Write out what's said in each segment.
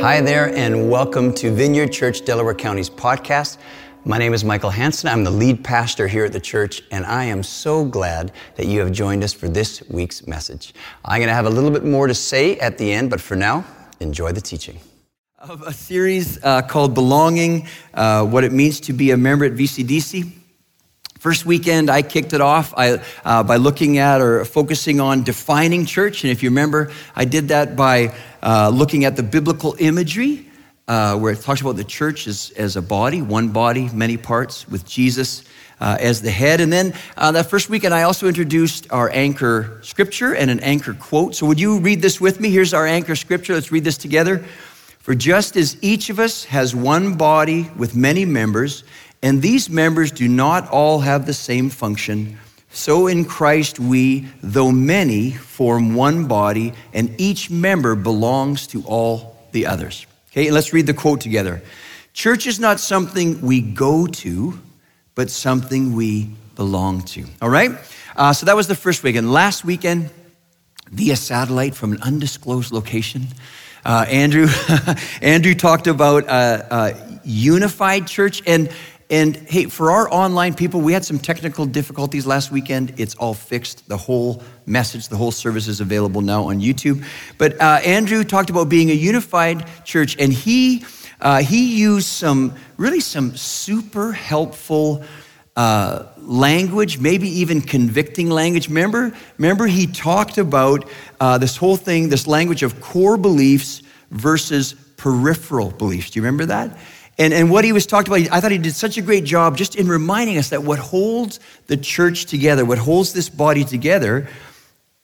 Hi there, and welcome to Vineyard Church Delaware County's podcast. My name is Michael Hanson. I'm the lead pastor here at the church, and I am so glad that you have joined us for this week's message. I'm going to have a little bit more to say at the end, but for now, enjoy the teaching. Of a series uh, called Belonging, uh, what it means to be a member at VCDC. First weekend, I kicked it off I, uh, by looking at or focusing on defining church. And if you remember, I did that by uh, looking at the biblical imagery, uh, where it talks about the church as, as a body, one body, many parts, with Jesus uh, as the head. And then uh, that first weekend, I also introduced our anchor scripture and an anchor quote. So would you read this with me? Here's our anchor scripture. Let's read this together. For just as each of us has one body with many members, and these members do not all have the same function. So in Christ, we, though many, form one body, and each member belongs to all the others. Okay, and let's read the quote together. Church is not something we go to, but something we belong to. All right? Uh, so that was the first weekend. Last weekend, via satellite from an undisclosed location, uh, Andrew, Andrew talked about uh, uh, unified church, and and hey, for our online people, we had some technical difficulties last weekend. It's all fixed. The whole message, the whole service is available now on YouTube. But uh, Andrew talked about being a unified church, and he uh, he used some really some super helpful uh, language, maybe even convicting language. Remember, remember he talked about uh, this whole thing, this language of core beliefs versus peripheral beliefs. Do you remember that? And, and what he was talking about, I thought he did such a great job just in reminding us that what holds the church together, what holds this body together,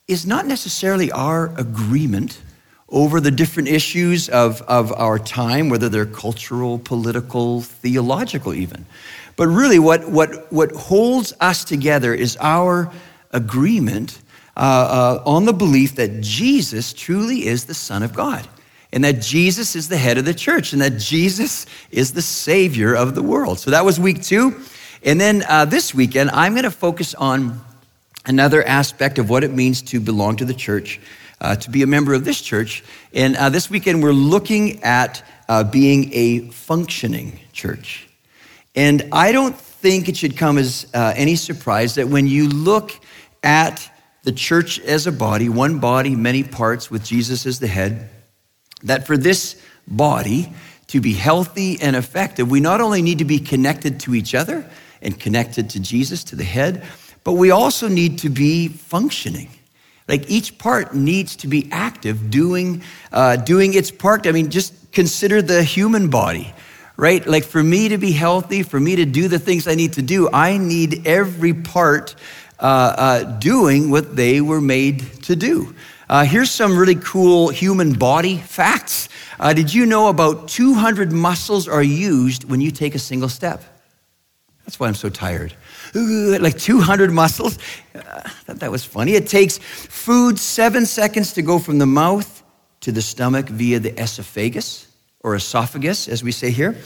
is not necessarily our agreement over the different issues of, of our time, whether they're cultural, political, theological, even. But really, what, what, what holds us together is our agreement uh, uh, on the belief that Jesus truly is the Son of God and that Jesus is the head of the church and that Jesus is the Savior of the world. So that was week two. And then uh, this weekend, I'm going to focus on another aspect of what it means to belong to the church, uh, to be a member of this church. And uh, this weekend, we're looking at uh, being a functioning church. And I don't think it should come as uh, any surprise that when you look at the church as a body, one body, many parts, with Jesus as the head, that for this body to be healthy and effective, we not only need to be connected to each other and connected to Jesus, to the head, but we also need to be functioning. Like each part needs to be active, doing, uh, doing its part. I mean, just consider the human body, right? Like for me to be healthy, for me to do the things I need to do, I need every part uh, uh, doing what they were made to do. Uh, here's some really cool human body facts. Uh, did you know about 200 muscles are used when you take a single step? That's why I'm so tired. Ooh, like 200 muscles. Uh, I thought that was funny. It takes food seven seconds to go from the mouth to the stomach via the esophagus or esophagus, as we say here.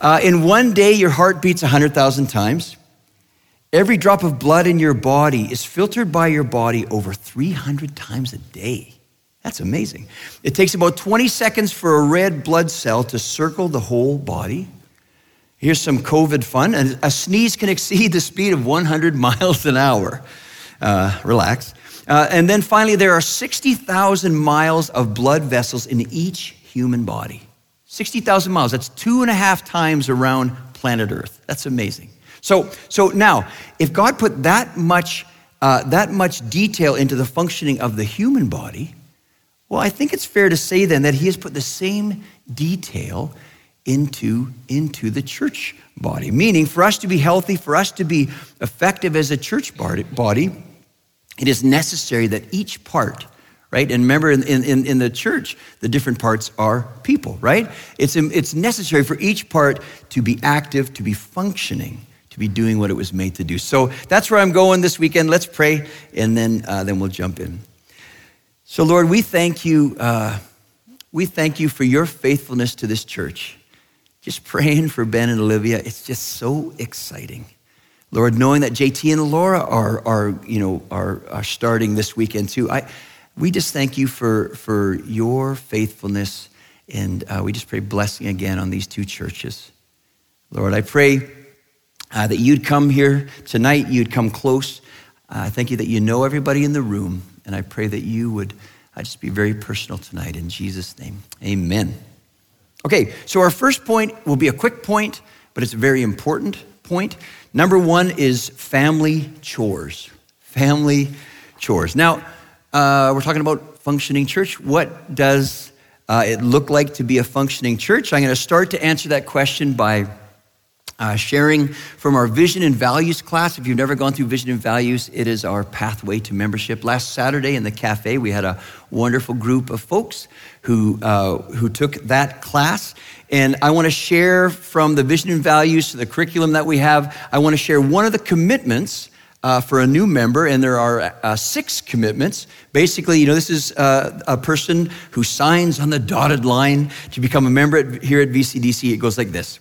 Uh, in one day, your heart beats 100,000 times. Every drop of blood in your body is filtered by your body over 300 times a day. That's amazing. It takes about 20 seconds for a red blood cell to circle the whole body. Here's some COVID fun. A sneeze can exceed the speed of 100 miles an hour. Uh, relax. Uh, and then finally, there are 60,000 miles of blood vessels in each human body. 60,000 miles. That's two and a half times around planet Earth. That's amazing. So, so now, if God put that much, uh, that much detail into the functioning of the human body, well, I think it's fair to say then that He has put the same detail into, into the church body. Meaning, for us to be healthy, for us to be effective as a church body, it is necessary that each part, right? And remember, in, in, in the church, the different parts are people, right? It's, it's necessary for each part to be active, to be functioning to be doing what it was made to do. So that's where I'm going this weekend. Let's pray, and then, uh, then we'll jump in. So, Lord, we thank you. Uh, we thank you for your faithfulness to this church. Just praying for Ben and Olivia, it's just so exciting. Lord, knowing that JT and Laura are, are, you know, are, are starting this weekend too, I, we just thank you for, for your faithfulness And uh, we just pray blessing again on these two churches. Lord, I pray uh, that you'd come here tonight, you'd come close. Uh, thank you that you know everybody in the room. And I pray that you would uh, just be very personal tonight. In Jesus' name, amen. Okay, so our first point will be a quick point, but it's a very important point. Number one is family chores. Family chores. Now, uh, we're talking about functioning church. What does uh, it look like to be a functioning church? I'm going to start to answer that question by uh, sharing from our vision and values class. If you've never gone through vision and values, it is our pathway to membership. Last Saturday in the cafe, we had a wonderful group of folks who, uh, who took that class. And I want to share from the vision and values to the curriculum that we have, I want to share one of the commitments uh, for a new member, and there are uh, six commitments. Basically, you know, this is uh, a person who signs on the dotted line to become a member at, here at VCDC. It goes like this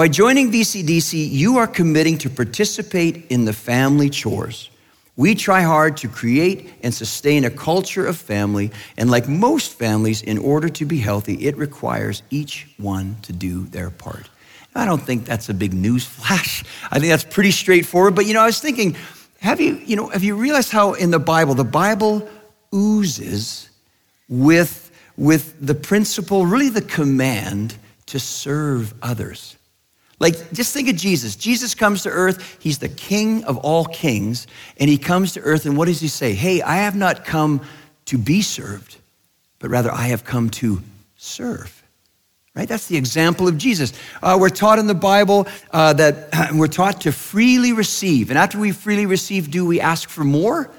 By joining VCDC, you are committing to participate in the family chores. We try hard to create and sustain a culture of family, and like most families, in order to be healthy, it requires each one to do their part. I don't think that's a big news flash. I think that's pretty straightforward. But you know, I was thinking, have you, you know, have you realized how in the Bible, the Bible oozes with, with the principle, really the command to serve others. Like, just think of Jesus. Jesus comes to earth. He's the king of all kings. And he comes to earth, and what does he say? Hey, I have not come to be served, but rather I have come to serve. Right? That's the example of Jesus. Uh, we're taught in the Bible uh, that we're taught to freely receive. And after we freely receive, do we ask for more?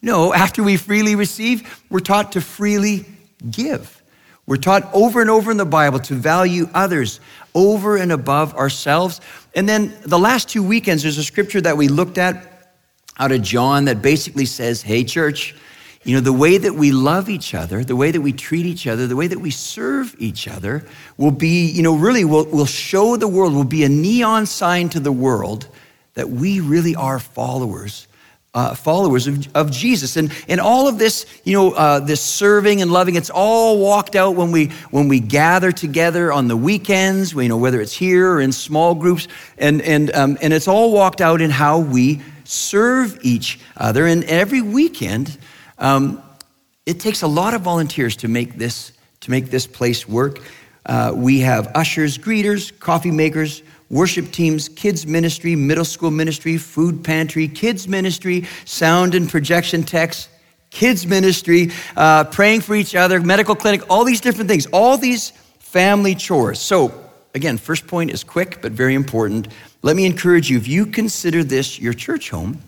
No, after we freely receive, we're taught to freely give. We're taught over and over in the Bible to value others over and above ourselves. And then the last two weekends, there's a scripture that we looked at out of John that basically says, Hey, church, you know, the way that we love each other, the way that we treat each other, the way that we serve each other will be, you know, really will, will show the world, will be a neon sign to the world that we really are followers. Uh, followers of, of, Jesus. And, and all of this, you know, uh, this serving and loving, it's all walked out when we, when we gather together on the weekends, you know, whether it's here or in small groups. And, and, um, and it's all walked out in how we serve each other. And every weekend, um, it takes a lot of volunteers to make this, to make this place work. Uh, we have ushers, greeters, coffee makers, worship teams, kids ministry, middle school ministry, food pantry, kids ministry, sound and projection techs, kids ministry, uh, praying for each other, medical clinic, all these different things, all these family chores. So, again, first point is quick but very important. Let me encourage you if you consider this your church home,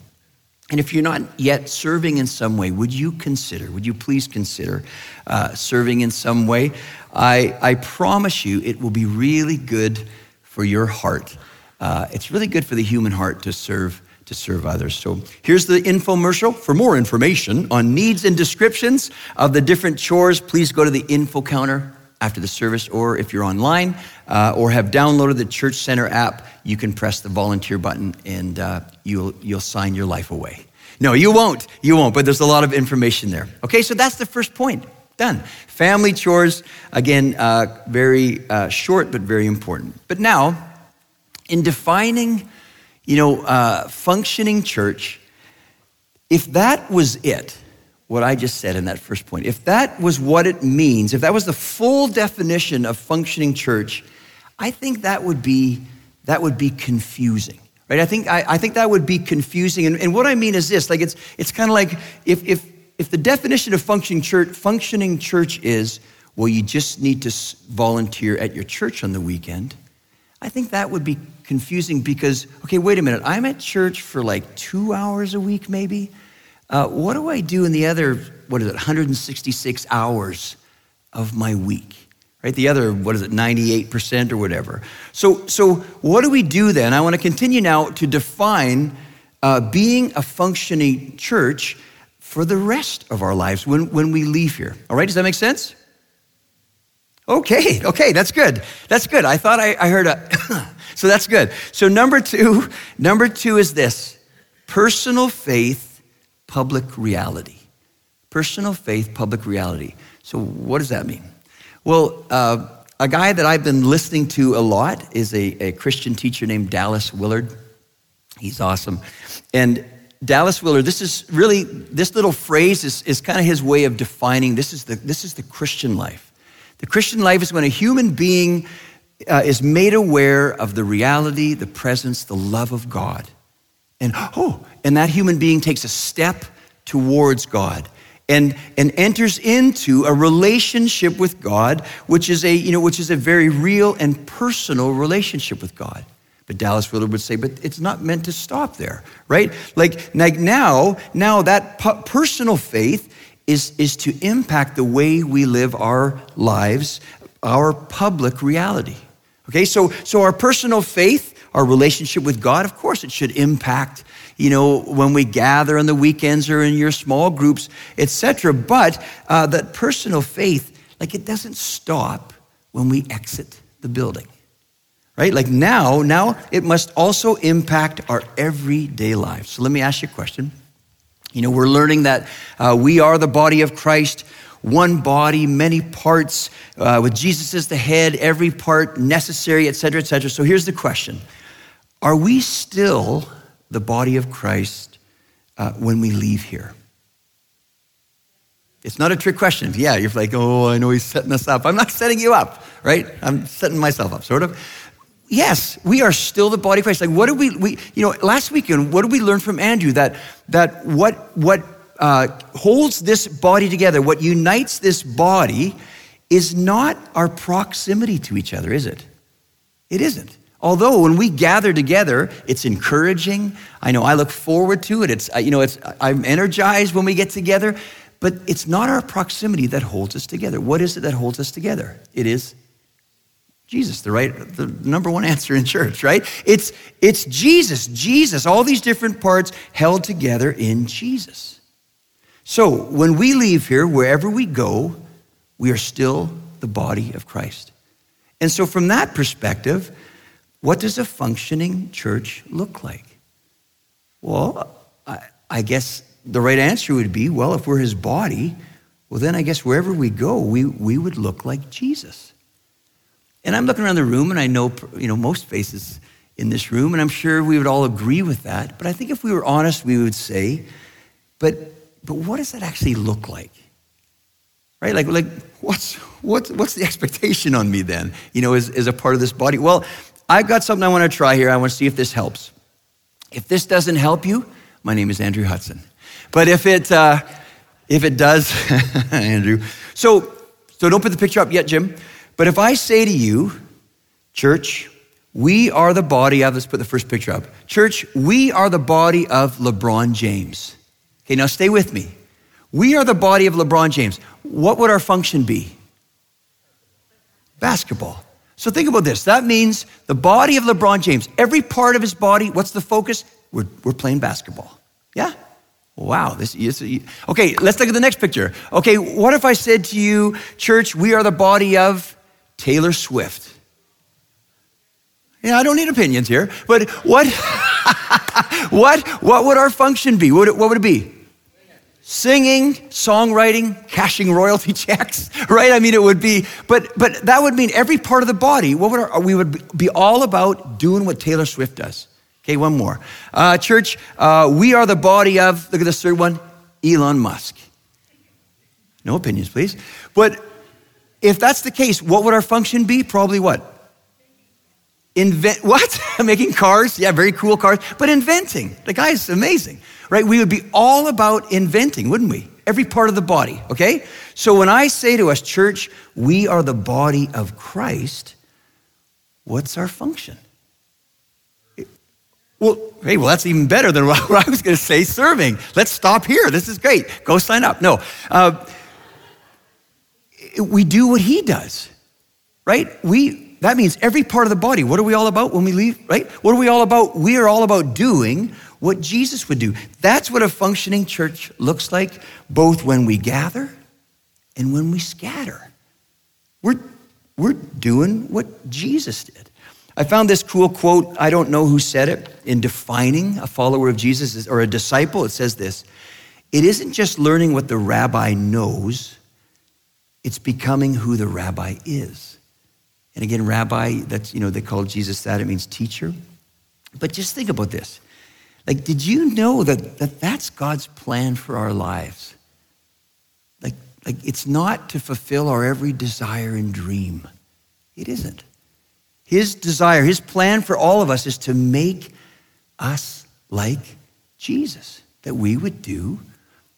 and if you're not yet serving in some way, would you consider, would you please consider uh, serving in some way? I, I promise you it will be really good for your heart. Uh, it's really good for the human heart to serve to serve others. So here's the infomercial. For more information on needs and descriptions of the different chores, please go to the info counter after the service, or if you're online uh, or have downloaded the Church Center app, you can press the volunteer button and uh, you'll, you'll sign your life away. No, you won't. You won't, but there's a lot of information there. Okay, so that's the first point. Done. Family chores, again, uh, very uh, short, but very important. But now, in defining, you know, uh, functioning church, if that was it, what I just said in that first point, if that was what it means, if that was the full definition of functioning church, I think that would be that would be confusing. Right? I think I, I think that would be confusing. And, and what I mean is this: like it's it's kind of like if if if the definition of functioning church functioning church is well, you just need to volunteer at your church on the weekend. I think that would be confusing because okay, wait a minute, I'm at church for like two hours a week, maybe. Uh, what do I do in the other, what is it, 166 hours of my week? Right? The other, what is it, 98% or whatever. So, so what do we do then? I want to continue now to define uh, being a functioning church for the rest of our lives when, when we leave here. All right, does that make sense? Okay, okay, that's good. That's good. I thought I, I heard a, so that's good. So number two, number two is this personal faith public reality. Personal faith, public reality. So, what does that mean? Well, uh, a guy that I've been listening to a lot is a, a Christian teacher named Dallas Willard. He's awesome. And Dallas Willard, this is really, this little phrase is, is kind of his way of defining this is, the, this is the Christian life. The Christian life is when a human being uh, is made aware of the reality, the presence, the love of God. And oh, and that human being takes a step towards God and, and enters into a relationship with God, which is a, you know, which is a very real and personal relationship with God. But Dallas Willard would say, but it's not meant to stop there, right? Like, like now, now that personal faith is, is to impact the way we live our lives, our public reality. Okay, so, so our personal faith, our relationship with God, of course, it should impact, you know, when we gather on the weekends or in your small groups, etc. But uh, that personal faith, like it doesn't stop when we exit the building, right? Like now, now it must also impact our everyday lives. So let me ask you a question. You know, we're learning that uh, we are the body of Christ one body, many parts, uh, with Jesus as the head, every part necessary, etc., etc. So here's the question Are we still the body of Christ uh, when we leave here? It's not a trick question. Yeah, you're like, oh, I know he's setting us up. I'm not setting you up, right? I'm setting myself up, sort of. Yes, we are still the body of Christ. Like, what did we, we you know, last weekend, what did we learn from Andrew? That, that what, what uh, holds this body together, what unites this body, is not our proximity to each other, is it? It isn't. Although when we gather together, it's encouraging. I know I look forward to it. It's, you know, it's, I'm energized when we get together, but it's not our proximity that holds us together. What is it that holds us together? It is Jesus, the right, the number one answer in church, right? It's, it's Jesus, Jesus, all these different parts held together in Jesus. So when we leave here, wherever we go, we are still the body of Christ. And so, from that perspective, what does a functioning church look like? Well, I, I, guess the right answer would be well, if we're his body, well, then I guess wherever we go, we, we would look like Jesus. And I'm looking around the room, and I know, you know most faces in this room, and I'm sure we would all agree with that. But I think if we were honest, we would say, but but what does that actually look like? Right? Like, like what's, what's, what's the expectation on me then, you know, as, as a part of this body? Well, I've got something I want to try here. I want to see if this helps. If this doesn't help you, my name is Andrew Hudson. But if it, uh, if it does, Andrew. So, so don't put the picture up yet, Jim. But if I say to you, church, we are the body of, let's put the first picture up. Church, we are the body of LeBron James. Okay, now stay with me. We are the body of LeBron James. What would our function be? Basketball. So think about this. That means the body of LeBron James, every part of his body, what's the focus? We're, we're playing basketball. Yeah? Wow. This is, okay, let's look at the next picture. Okay, what if I said to you, church, we are the body of Taylor Swift? Yeah, I don't need opinions here, but what, what, what would our function be? What, what would it be? singing, songwriting, cashing royalty checks, right? I mean, it would be, but but that would mean every part of the body. What would our, we would be all about doing what Taylor Swift does. Okay, one more. Uh, church, uh, we are the body of. Look at this third one, Elon Musk. No opinions, please. But if that's the case, what would our function be? Probably what? Invent what? Making cars? Yeah, very cool cars. But inventing. The guy's amazing right? We would be all about inventing, wouldn't we? Every part of the body, okay? So when I say to us, church, we are the body of Christ, what's our function? Well, hey, well, that's even better than what I was going to say serving. Let's stop here. This is great. Go sign up. No. Uh, we do what he does, right? We, that means every part of the body. What are we all about when we leave, right? What are we all about? We are all about doing what Jesus would do. That's what a functioning church looks like, both when we gather and when we scatter. We're, we're doing what Jesus did. I found this cool quote. I don't know who said it in defining a follower of Jesus or a disciple. It says this It isn't just learning what the rabbi knows, it's becoming who the rabbi is. And again, rabbi, that's, you know, they call Jesus that, it means teacher. But just think about this. Like, did you know that, that that's God's plan for our lives? Like, like, it's not to fulfill our every desire and dream. It isn't. His desire, his plan for all of us is to make us like Jesus, that we would do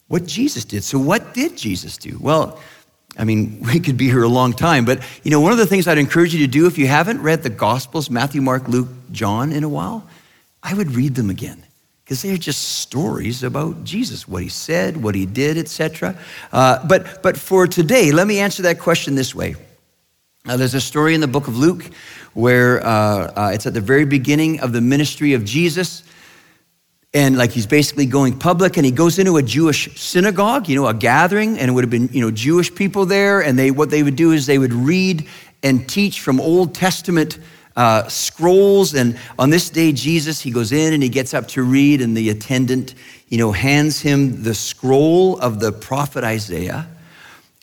what Jesus did. So, what did Jesus do? Well, I mean, we could be here a long time, but you know, one of the things I'd encourage you to do if you haven't read the Gospels, Matthew, Mark, Luke, John, in a while, I would read them again because they're just stories about Jesus, what he said, what he did, etc. Uh, but, but for today, let me answer that question this way. Uh, there's a story in the book of Luke where uh, uh, it's at the very beginning of the ministry of Jesus. And like he's basically going public and he goes into a Jewish synagogue, you know, a gathering, and it would have been, you know, Jewish people there. And they, what they would do is they would read and teach from Old Testament uh, scrolls. And on this day, Jesus, he goes in and he gets up to read, and the attendant, you know, hands him the scroll of the prophet Isaiah.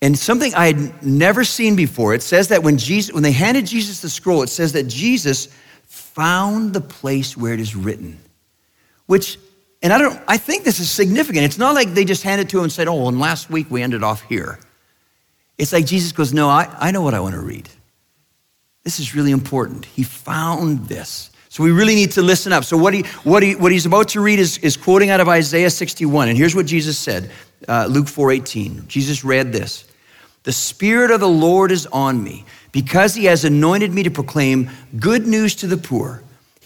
And something I had never seen before, it says that when Jesus, when they handed Jesus the scroll, it says that Jesus found the place where it is written. Which, and I don't, I think this is significant. It's not like they just handed to him and said, oh, and last week we ended off here. It's like Jesus goes, no, I, I know what I want to read. This is really important. He found this. So we really need to listen up. So what, he, what, he, what he's about to read is, is quoting out of Isaiah 61. And here's what Jesus said, uh, Luke 4.18. Jesus read this. The Spirit of the Lord is on me because he has anointed me to proclaim good news to the poor.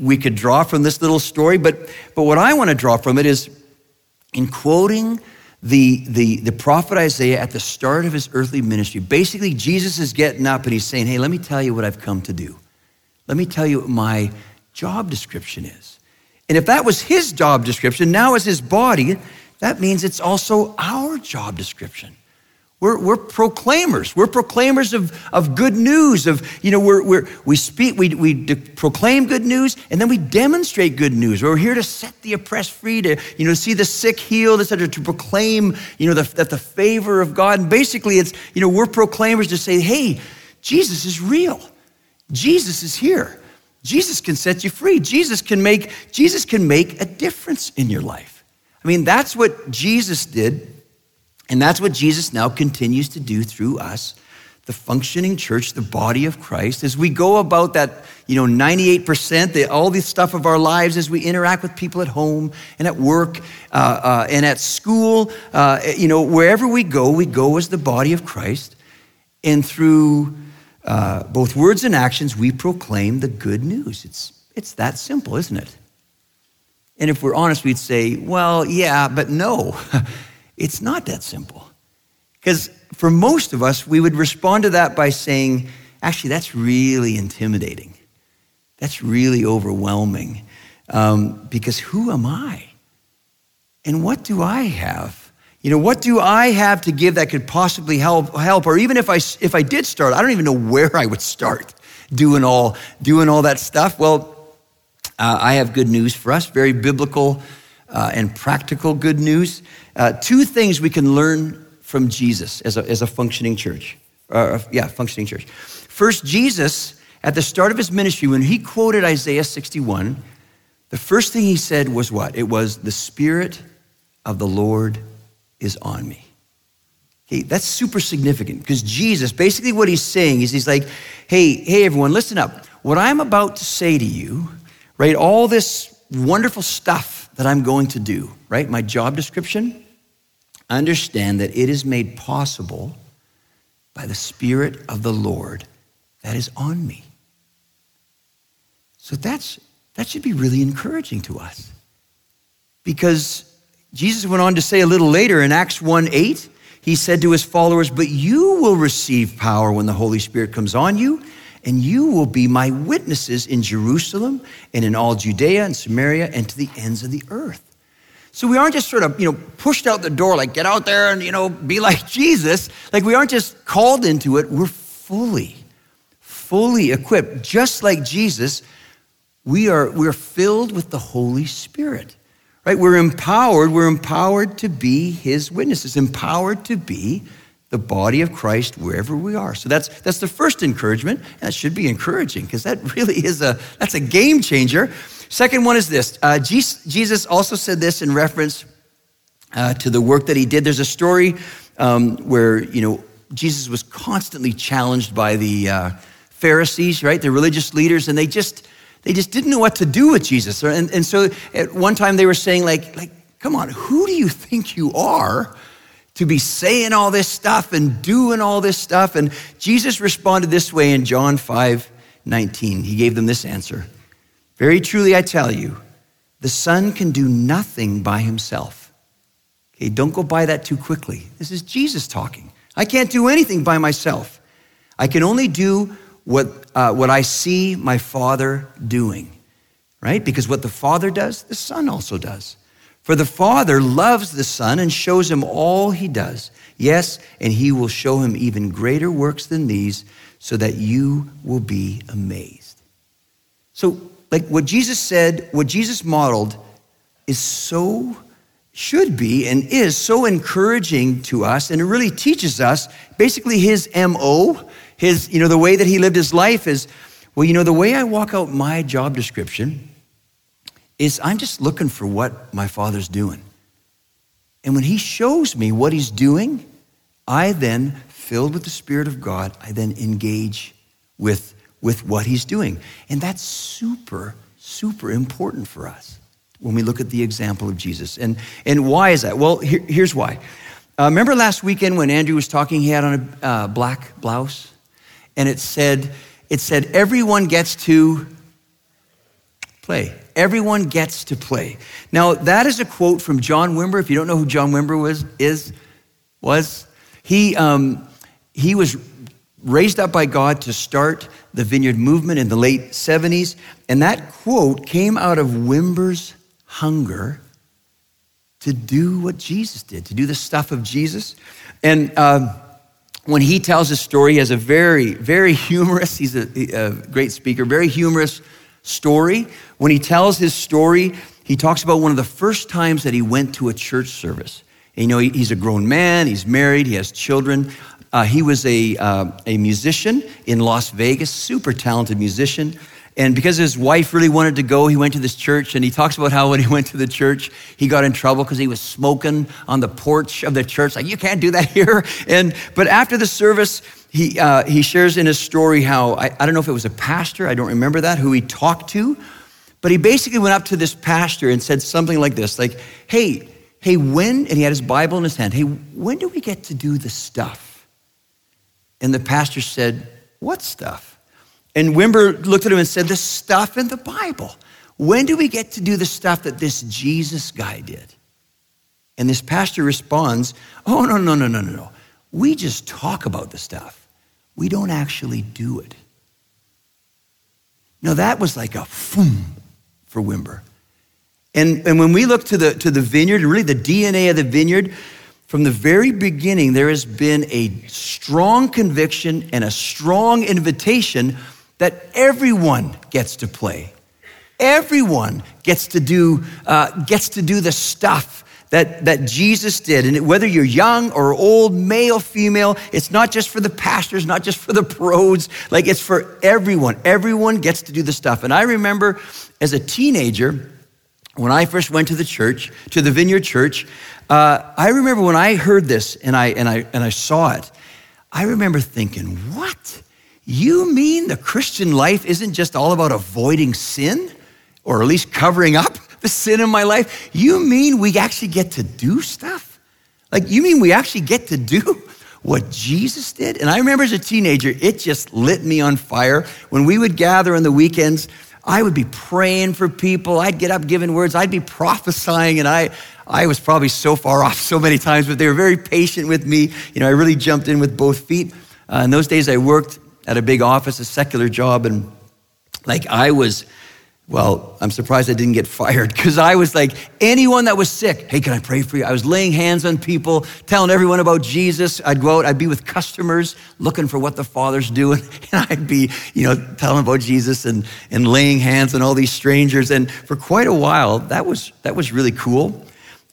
we could draw from this little story, but, but what I want to draw from it is in quoting the, the, the prophet Isaiah at the start of his earthly ministry. Basically, Jesus is getting up and he's saying, Hey, let me tell you what I've come to do. Let me tell you what my job description is. And if that was his job description, now as his body, that means it's also our job description. We're, we're proclaimers. We're proclaimers of, of good news. Of you know, we're, we're, we speak, we, we de- proclaim good news, and then we demonstrate good news. We're here to set the oppressed free, to you know, see the sick healed, etc. To proclaim, you know, the, that the favor of God. And basically, it's you know, we're proclaimers to say, hey, Jesus is real. Jesus is here. Jesus can set you free. Jesus can make Jesus can make a difference in your life. I mean, that's what Jesus did, and that's what Jesus now continues to do through us, the functioning church, the body of Christ, as we go about that, you know, 98%, the, all the stuff of our lives as we interact with people at home and at work uh, uh, and at school, uh, you know, wherever we go, we go as the body of Christ, and through uh, both words and actions, we proclaim the good news. It's, it's that simple, isn't it? And if we're honest, we'd say, well, yeah, but no, it's not that simple. Because for most of us, we would respond to that by saying, actually, that's really intimidating. That's really overwhelming. Um, because who am I? And what do I have? You know, what do I have to give that could possibly help? help? Or even if I, if I did start, I don't even know where I would start doing all, doing all that stuff. Well, uh, I have good news for us, very biblical uh, and practical good news. Uh, two things we can learn from Jesus as a, as a functioning church. Uh, yeah, functioning church. First, Jesus, at the start of his ministry, when he quoted Isaiah 61, the first thing he said was what? It was, The Spirit of the Lord is on me. Okay, that's super significant because Jesus, basically what he's saying is he's like, hey, hey, everyone, listen up. What I'm about to say to you, right, all this wonderful stuff that I'm going to do, right, my job description, understand that it is made possible by the Spirit of the Lord that is on me. So that's, that should be really encouraging to us. Because Jesus went on to say a little later in Acts 1 8, he said to his followers, But you will receive power when the Holy Spirit comes on you, and you will be my witnesses in Jerusalem and in all Judea and Samaria and to the ends of the earth. So we aren't just sort of, you know, pushed out the door, like get out there and, you know, be like Jesus. Like we aren't just called into it, we're fully, fully equipped. Just like Jesus, we are, we're filled with the Holy Spirit. Right? We're empowered. We're empowered to be his witnesses, empowered to be the body of Christ wherever we are. So that's that's the first encouragement. That should be encouraging because that really is a that's a game changer. Second one is this. Uh, Jesus also said this in reference uh, to the work that he did. There's a story um, where you know Jesus was constantly challenged by the uh, Pharisees, right, the religious leaders, and they just they just didn't know what to do with Jesus. And, and so at one time they were saying, like, like, come on, who do you think you are to be saying all this stuff and doing all this stuff? And Jesus responded this way in John 5 19. He gave them this answer Very truly, I tell you, the Son can do nothing by himself. Okay, don't go by that too quickly. This is Jesus talking. I can't do anything by myself. I can only do what, uh, what I see my Father doing, right? Because what the Father does, the Son also does. For the Father loves the Son and shows him all he does. Yes, and he will show him even greater works than these so that you will be amazed. So, like what Jesus said, what Jesus modeled is so, should be, and is so encouraging to us, and it really teaches us basically his MO, his, you know, the way that he lived his life is, well, you know, the way I walk out my job description is I'm just looking for what my father's doing. And when he shows me what he's doing, I then, filled with the Spirit of God, I then engage with, with what he's doing. And that's super, super important for us when we look at the example of Jesus. And, and why is that? Well, here, here's why. Uh, remember last weekend when Andrew was talking, he had on a uh, black blouse? and it said, it said, everyone gets to play. Everyone gets to play. Now, that is a quote from John Wimber. If you don't know who John Wimber was, is, was, he, um, he was raised up by God to start the vineyard movement in the late 70s. And that quote came out of Wimber's hunger to do what Jesus did, to do the stuff of Jesus. And um, when he tells his story, he has a very, very humorous, he's a, a, great speaker, very humorous story. When he tells his story, he talks about one of the first times that he went to a church service. And, you know, he's a grown man, he's married, he has children. Uh, he was a, uh, a musician in Las Vegas, super talented musician. And because his wife really wanted to go, he went to this church. And he talks about how when he went to the church, he got in trouble because he was smoking on the porch of the church. Like, you can't do that here. And but after the service, he uh, he shares in his story how I, I don't know if it was a pastor, I don't remember that, who he talked to, but he basically went up to this pastor and said something like this, like, "Hey, hey, when?" And he had his Bible in his hand. Hey, when do we get to do the stuff? And the pastor said, "What stuff?" And Wimber looked at him and said, The stuff in the Bible. When do we get to do the stuff that this Jesus guy did? And this pastor responds, Oh, no, no, no, no, no, no. We just talk about the stuff, we don't actually do it. Now, that was like a boom for Wimber. And, and when we look to the, to the vineyard, really the DNA of the vineyard, from the very beginning, there has been a strong conviction and a strong invitation that everyone gets to play. Everyone gets to do, uh, gets to do the stuff that, that Jesus did. And whether you're young or old, male, female, it's not just for the pastors, not just for the pros, like it's for everyone. Everyone gets to do the stuff. And I remember as a teenager, when I first went to the church, to the Vineyard Church, uh, I remember when I heard this and I, and, I, and I saw it, I remember thinking, what? You mean the Christian life isn't just all about avoiding sin or at least covering up the sin in my life? You mean we actually get to do stuff? Like, you mean we actually get to do what Jesus did? And I remember as a teenager, it just lit me on fire. When we would gather on the weekends, I would be praying for people. I'd get up giving words. I'd be prophesying. And I, I was probably so far off so many times, but they were very patient with me. You know, I really jumped in with both feet. Uh, in those days, I worked at a big office, a secular job, and like I was well, I'm surprised I didn't get fired because I was like, anyone that was sick, hey, can I pray for you? I was laying hands on people, telling everyone about Jesus. I'd go out, I'd be with customers looking for what the Father's doing, and I'd be, you know, telling about Jesus and, and laying hands on all these strangers. And for quite a while, that was, that was really cool.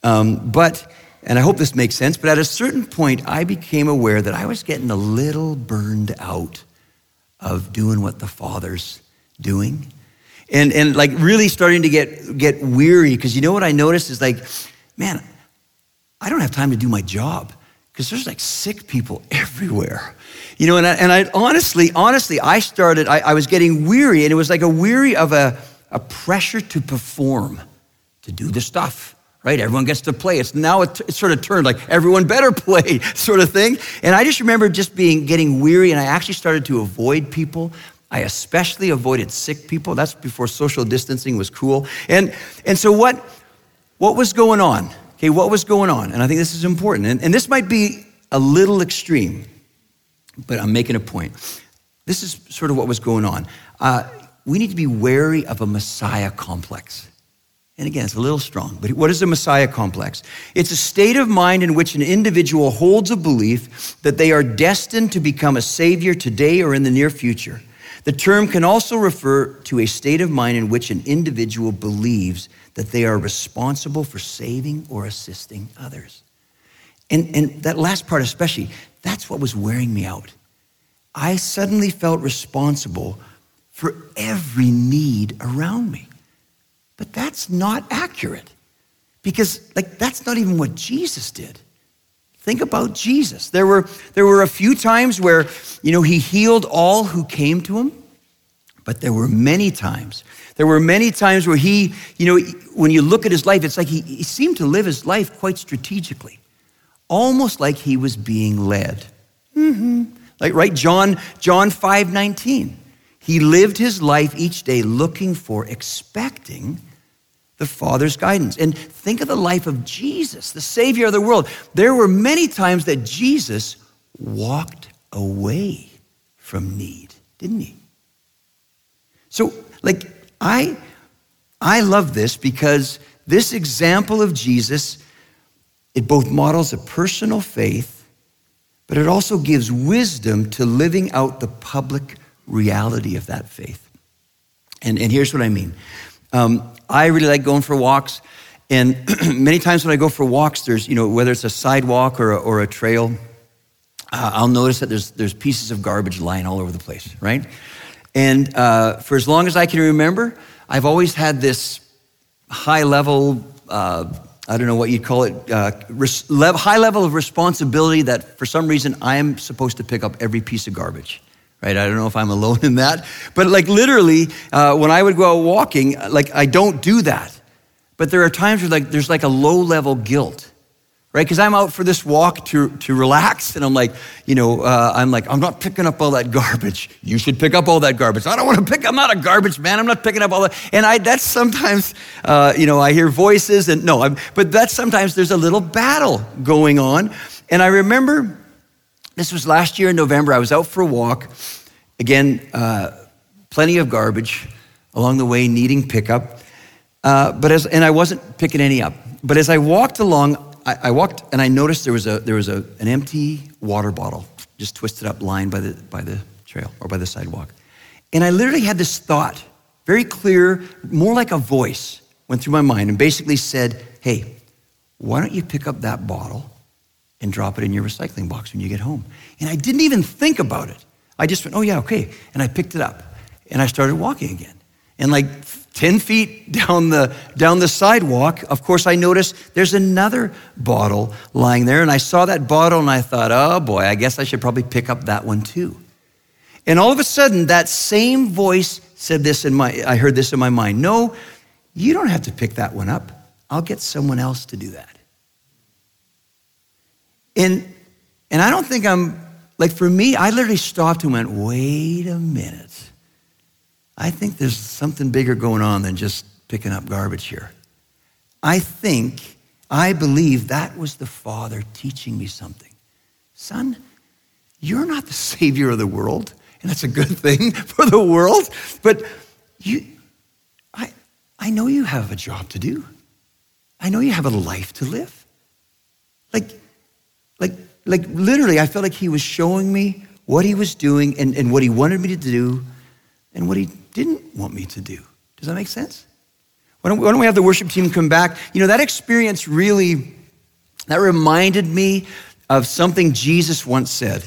Um, but, and I hope this makes sense, but at a certain point, I became aware that I was getting a little burned out of doing what the Father's doing and, and like really starting to get, get weary because you know what I noticed is like, man, I don't have time to do my job because there's like sick people everywhere. You know, and I, and I honestly, honestly, I started, I, I was getting weary and it was like a weary of a, a pressure to perform, to do the stuff right? Everyone gets to play. It's now it, it, sort of turned like everyone better play sort of thing. And I just remember just being getting weary, and I actually started to avoid people. I especially avoided sick people. That's before social distancing was cool. And, and so, what, what was going on? Okay, what was going on? And I think this is important. And, and this might be a little extreme, but I'm making a point. This is sort of what was going on. Uh, we need to be wary of a Messiah complex. And again, it's a little strong, but what is a Messiah complex? It's a state of mind in which an individual holds a belief that they are destined to become a savior today or in the near future. The term can also refer to a state of mind in which an individual believes that they are responsible for saving or assisting others. And, and that last part, especially, that's what was wearing me out. I suddenly felt responsible for every need around me. But that's not accurate because, like, that's not even what Jesus did. Think about Jesus. There were, there were a few times where, you know, he healed all who came to him, but there were many times. There were many times where he, you know, when you look at his life, it's like he, he seemed to live his life quite strategically, almost like he was being led. Mm-hmm. Like, right, John, John 5 19. He lived his life each day looking for, expecting the Father's guidance. And think of the life of Jesus, the Savior of the world. There were many times that Jesus walked away from need, didn't he? So, like, I, I love this because this example of Jesus, it both models a personal faith, but it also gives wisdom to living out the public reality of that faith. And, and here's what I mean. Um, I really like going for walks. And many times when I go for walks, there's, you know, whether it's a sidewalk or a, or a trail, uh, I'll notice that there's, there's pieces of garbage lying all over the place, right? And uh, for as long as I can remember, I've always had this high level, uh, I don't know what you'd call it, uh, res- level, high level of responsibility that for some reason I am supposed to pick up every piece of garbage right? I don't know if I'm alone in that. But like literally, uh, when I would go out walking, like I don't do that. But there are times where like there's like a low level guilt, right? Because I'm out for this walk to, to relax, and I'm like, you know, uh, I'm like, I'm not picking up all that garbage. You should pick up all that garbage. I don't want to pick. I'm not a garbage man. I'm not picking up all that. And I that's sometimes, uh, you know, I hear voices, and no, I'm, but that's sometimes there's a little battle going on. And I remember this was last year in November. I was out for a walk. Again, uh, plenty of garbage along the way, needing pickup. Uh, but as, and I wasn't picking any up. But as I walked along, I, I walked and I noticed there was, a, there was a, an empty water bottle just twisted up, lying by the, by the trail or by the sidewalk. And I literally had this thought, very clear, more like a voice went through my mind and basically said, Hey, why don't you pick up that bottle and drop it in your recycling box when you get home. And I didn't even think about it. I just went, oh, yeah, okay. And I picked it up and I started walking again. And like 10 feet down the, down the sidewalk, of course, I noticed there's another bottle lying there. And I saw that bottle and I thought, oh boy, I guess I should probably pick up that one too. And all of a sudden, that same voice said this in my, I heard this in my mind. No, you don't have to pick that one up. I'll get someone else to do that. And, and I don't think I'm, like for me, I literally stopped and went, wait a minute. I think there's something bigger going on than just picking up garbage here. I think, I believe that was the Father teaching me something. Son, you're not the Savior of the world, and that's a good thing for the world. But you, I, I know you have a job to do. I know you have a life to live. Like, like, like literally, I felt like he was showing me what he was doing and, and what he wanted me to do and what he didn't want me to do. Does that make sense? Why don't, why don't we have the worship team come back? You know, that experience really, that reminded me of something Jesus once said.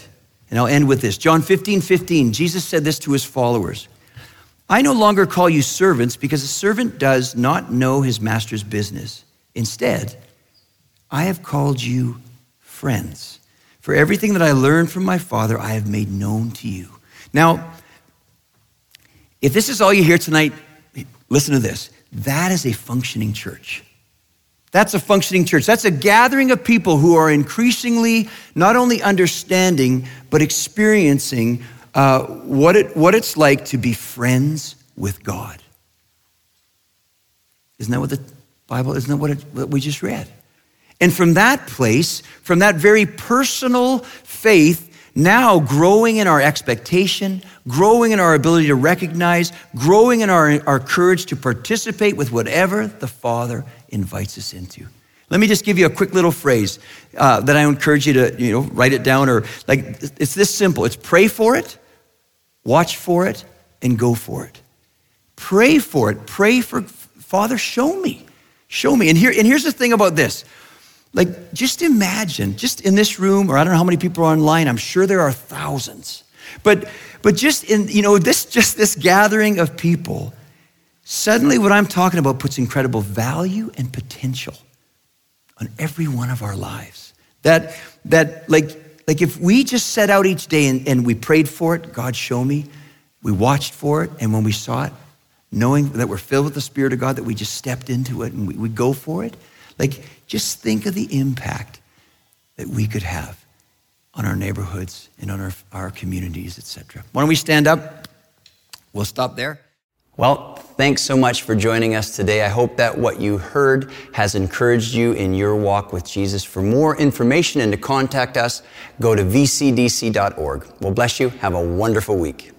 And I'll end with this. John 15, 15, Jesus said this to his followers. I no longer call you servants because a servant does not know his master's business. Instead, I have called you friends. For everything that I learned from my Father, I have made known to you. Now, if this is all you hear tonight, listen to this. That is a functioning church. That's a functioning church. That's a gathering of people who are increasingly not only understanding, but experiencing uh, what, it, what it's like to be friends with God. Isn't that what the Bible, isn't that what, it, what we just read? And from that place, from that very personal faith, now growing in our expectation, growing in our ability to recognize, growing in our, our courage to participate with whatever the Father invites us into. Let me just give you a quick little phrase uh, that I encourage you to, you know, write it down or like, it's this simple. It's pray for it, watch for it, and go for it. Pray for it. Pray for, Father, show me. Show me. And, here, and here's the thing about this. Like, just imagine, just in this room, or I don't know how many people are online, I'm sure there are thousands. But, but just in, you know, this, just this gathering of people, suddenly what I'm talking about puts incredible value and potential on every one of our lives. That, that like, like if we just set out each day and, and we prayed for it, God, show me, we watched for it, and when we saw it, knowing that we're filled with the Spirit of God, that we just stepped into it and we, we go for it, like just think of the impact that we could have on our neighborhoods and on our, our communities, etc. Why don't we stand up? We'll stop there. Well, thanks so much for joining us today. I hope that what you heard has encouraged you in your walk with Jesus. For more information and to contact us, go to vcdc.org. We'll bless you. Have a wonderful week.